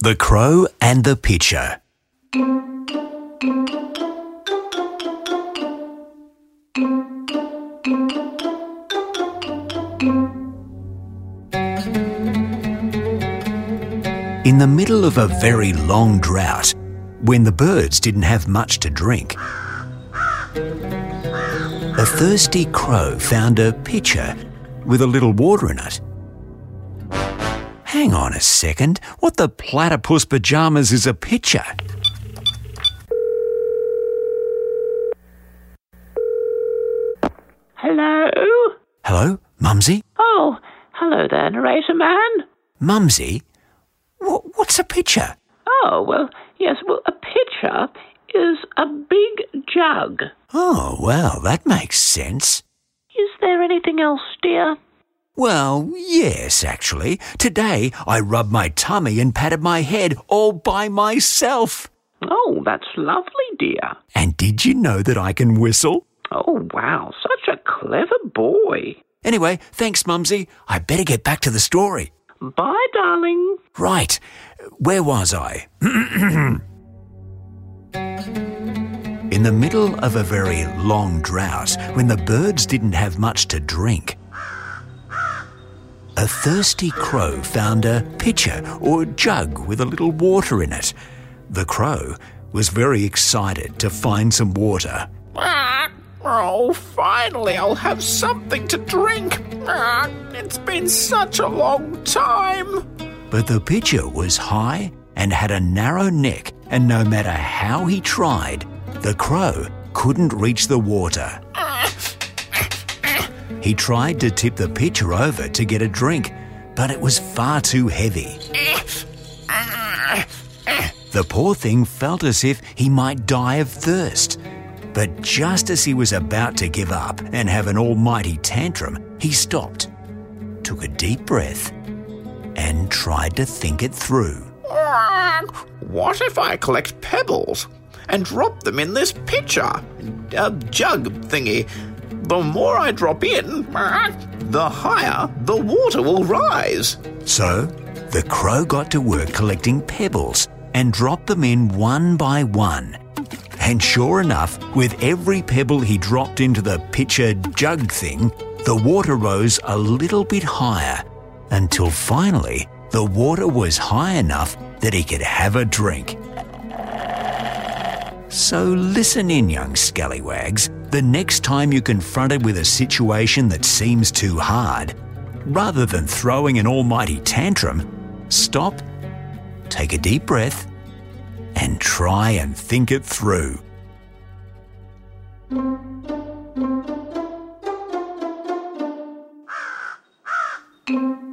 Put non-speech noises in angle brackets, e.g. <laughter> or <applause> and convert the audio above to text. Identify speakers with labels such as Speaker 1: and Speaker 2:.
Speaker 1: The Crow and the Pitcher. In the middle of a very long drought, when the birds didn't have much to drink, a thirsty crow found a pitcher with a little water in it. Hang on a second, what the platypus pajamas is a pitcher?
Speaker 2: Hello?
Speaker 1: Hello, Mumsy?
Speaker 2: Oh, hello there, narrator man.
Speaker 1: Mumsy? Wh- what's a pitcher?
Speaker 2: Oh, well, yes, well, a pitcher is a big jug.
Speaker 1: Oh, well, that makes sense.
Speaker 2: Is there anything else, dear?
Speaker 1: Well, yes, actually. Today I rubbed my tummy and patted my head all by myself.
Speaker 2: Oh, that's lovely, dear.
Speaker 1: And did you know that I can whistle?
Speaker 2: Oh, wow, such a clever boy.
Speaker 1: Anyway, thanks, Mumsy. I better get back to the story.
Speaker 2: Bye, darling.
Speaker 1: Right, where was I? <clears throat> In the middle of a very long drought, when the birds didn't have much to drink, a thirsty crow found a pitcher or jug with a little water in it. The crow was very excited to find some water.
Speaker 3: Oh, finally I'll have something to drink. It's been such a long time.
Speaker 1: But the pitcher was high and had a narrow neck, and no matter how he tried, the crow couldn't reach the water. He tried to tip the pitcher over to get a drink, but it was far too heavy. The poor thing felt as if he might die of thirst. But just as he was about to give up and have an almighty tantrum, he stopped, took a deep breath, and tried to think it through.
Speaker 3: What if I collect pebbles and drop them in this pitcher, a jug thingy? The more I drop in, the higher the water will rise.
Speaker 1: So, the crow got to work collecting pebbles and dropped them in one by one. And sure enough, with every pebble he dropped into the pitcher jug thing, the water rose a little bit higher until finally the water was high enough that he could have a drink. So listen in, young scallywags. The next time you're confronted with a situation that seems too hard, rather than throwing an almighty tantrum, stop, take a deep breath, and try and think it through. <gasps> <gasps>